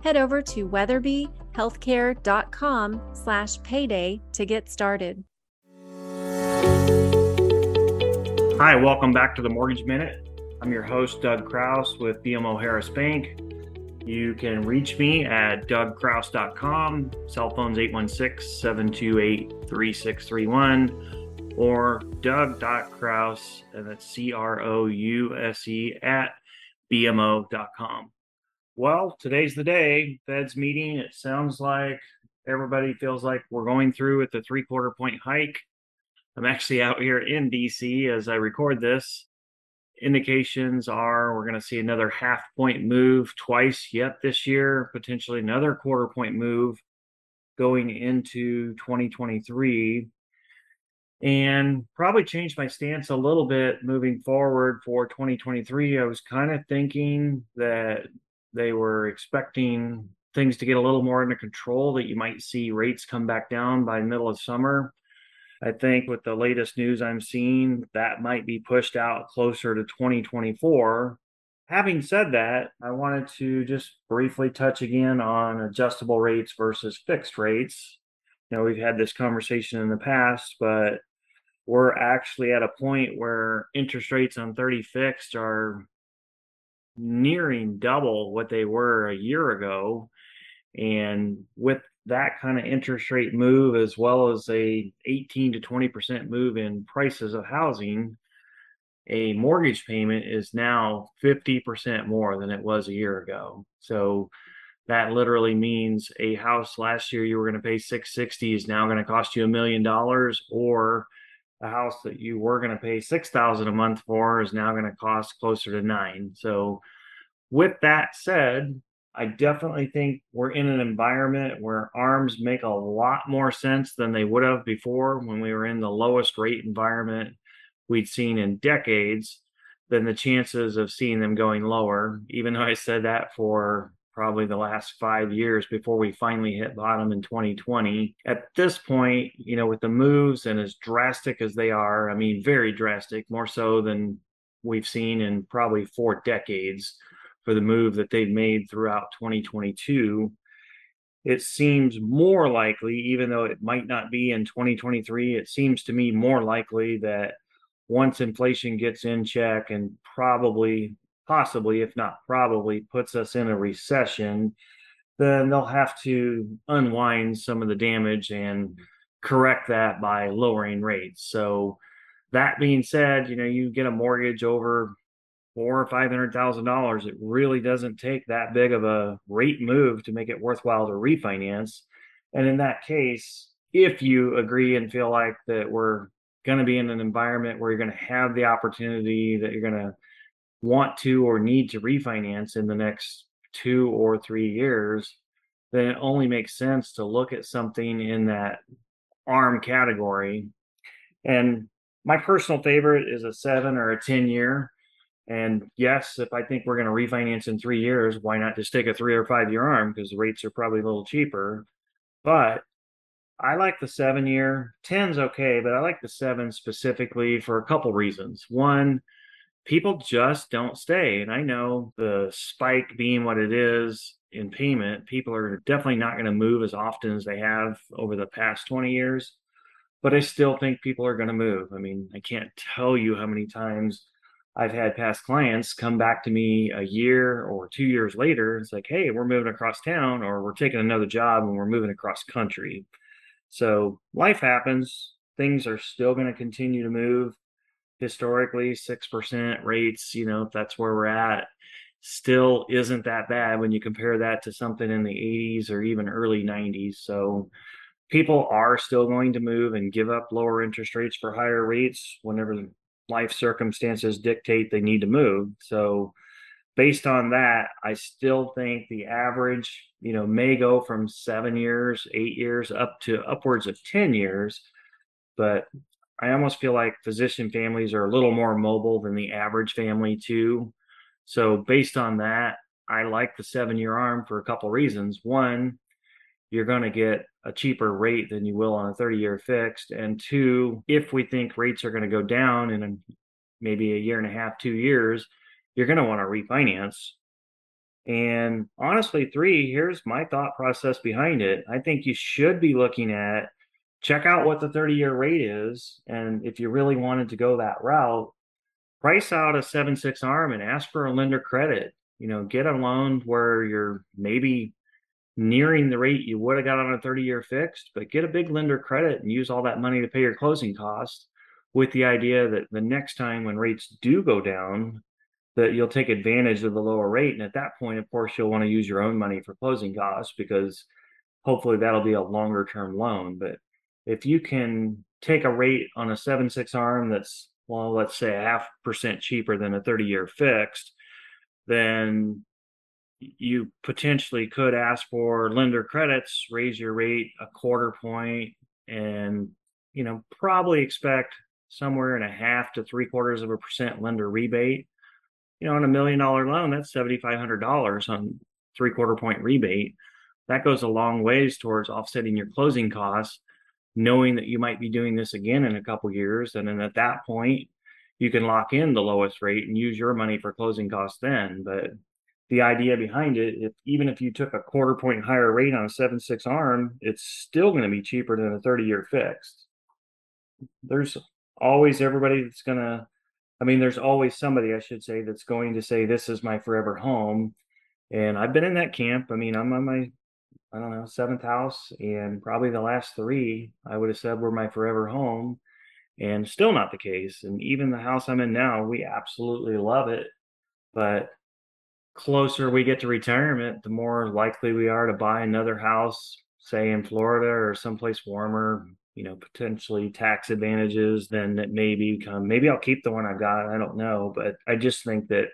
head over to weatherbyhealthcare.com slash payday to get started. Hi, welcome back to the Mortgage Minute. I'm your host, Doug Crouse with BMO Harris Bank. You can reach me at dougcrouse.com, cell phones 816 728 3631, or doug.crouse, and that's C R O U S E, at bmo.com. Well, today's the day. Fed's meeting. It sounds like everybody feels like we're going through with the three quarter point hike. I'm actually out here in DC as I record this. Indications are we're going to see another half point move twice yet this year, potentially another quarter point move going into 2023 and probably change my stance a little bit moving forward for 2023. I was kind of thinking that they were expecting things to get a little more under control, that you might see rates come back down by the middle of summer. I think with the latest news I'm seeing, that might be pushed out closer to 2024. Having said that, I wanted to just briefly touch again on adjustable rates versus fixed rates. You know, we've had this conversation in the past, but we're actually at a point where interest rates on 30 fixed are nearing double what they were a year ago. And with that kind of interest rate move, as well as a 18 to 20% move in prices of housing, a mortgage payment is now 50% more than it was a year ago. So that literally means a house last year you were going to pay 660 is now going to cost you a million dollars or a house that you were going to pay 6000 a month for is now going to cost closer to 9. So with that said, I definitely think we're in an environment where arms make a lot more sense than they would have before when we were in the lowest rate environment we'd seen in decades than the chances of seeing them going lower, even though I said that for probably the last five years before we finally hit bottom in 2020. At this point, you know, with the moves and as drastic as they are, I mean, very drastic, more so than we've seen in probably four decades for the move that they've made throughout 2022 it seems more likely even though it might not be in 2023 it seems to me more likely that once inflation gets in check and probably possibly if not probably puts us in a recession then they'll have to unwind some of the damage and correct that by lowering rates. So that being said you know you get a mortgage over four or five hundred thousand dollars, it really doesn't take that big of a rate move to make it worthwhile to refinance. And in that case, if you agree and feel like that we're going to be in an environment where you're going to have the opportunity that you're going to want to or need to refinance in the next two or three years, then it only makes sense to look at something in that arm category. And my personal favorite is a seven or a 10 year. And yes, if I think we're going to refinance in three years, why not just take a three or five year arm because the rates are probably a little cheaper. But I like the seven year. Ten's okay, but I like the seven specifically for a couple reasons. One, people just don't stay. And I know the spike being what it is in payment, people are definitely not going to move as often as they have over the past 20 years. But I still think people are going to move. I mean, I can't tell you how many times I've had past clients come back to me a year or two years later. It's like, hey, we're moving across town, or we're taking another job and we're moving across country. So life happens. Things are still going to continue to move. Historically, 6% rates, you know, that's where we're at, still isn't that bad when you compare that to something in the 80s or even early 90s. So people are still going to move and give up lower interest rates for higher rates whenever life circumstances dictate they need to move. So based on that, I still think the average, you know, may go from seven years, eight years up to upwards of 10 years. But I almost feel like physician families are a little more mobile than the average family, too. So, based on that, I like the seven year arm for a couple reasons. One, you're going to get a cheaper rate than you will on a 30 year fixed. And two, if we think rates are going to go down in maybe a year and a half, two years, you're going to want to refinance. And honestly, three, here's my thought process behind it. I think you should be looking at check out what the 30 year rate is. And if you really wanted to go that route, price out a 7 6 arm and ask for a lender credit. You know, get a loan where you're maybe nearing the rate you would have got on a 30 year fixed, but get a big lender credit and use all that money to pay your closing costs with the idea that the next time when rates do go down, that you'll take advantage of the lower rate. And at that point, of course, you'll want to use your own money for closing costs because hopefully that'll be a longer term loan. But if you can take a rate on a 7 6 arm that's, well, let's say a half percent cheaper than a 30 year fixed, then you potentially could ask for lender credits, raise your rate a quarter point, and you know probably expect somewhere in a half to three quarters of a percent lender rebate you know, on a million dollar loan, that's $7,500 on three quarter point rebate. That goes a long ways towards offsetting your closing costs, knowing that you might be doing this again in a couple years. And then at that point, you can lock in the lowest rate and use your money for closing costs then. But the idea behind it, if even if you took a quarter point higher rate on a seven six arm, it's still going to be cheaper than a 30 year fixed. There's always everybody that's going to I mean, there's always somebody, I should say, that's going to say, This is my forever home. And I've been in that camp. I mean, I'm on my, I don't know, seventh house, and probably the last three I would have said were my forever home, and still not the case. And even the house I'm in now, we absolutely love it. But closer we get to retirement, the more likely we are to buy another house, say in Florida or someplace warmer, you know potentially tax advantages then that maybe become. Maybe i'll keep the one i've got i don't know but i just think that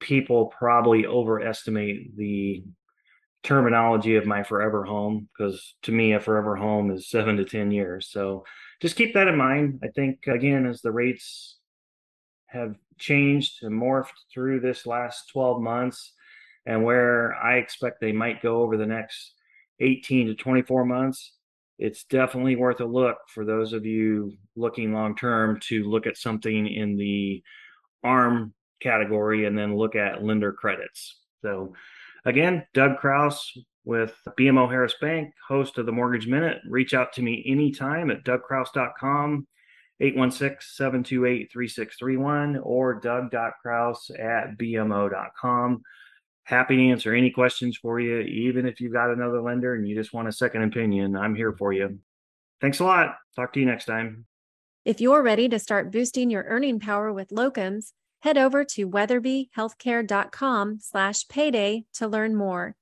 people probably overestimate the terminology of my forever home because to me a forever home is seven to ten years. So just keep that in mind. I think again as the rates have changed and morphed through this last 12 months and where i expect they might go over the next 18 to 24 months it's definitely worth a look for those of you looking long term to look at something in the arm category and then look at lender credits. So, again, Doug Crouse with BMO Harris Bank, host of the Mortgage Minute. Reach out to me anytime at dougcrouse.com, 816-728-3631, or doug.crouse at bmo.com happy to answer any questions for you, even if you've got another lender and you just want a second opinion. I'm here for you. Thanks a lot. Talk to you next time. If you're ready to start boosting your earning power with locums, head over to weatherbyhealthcare.com slash payday to learn more.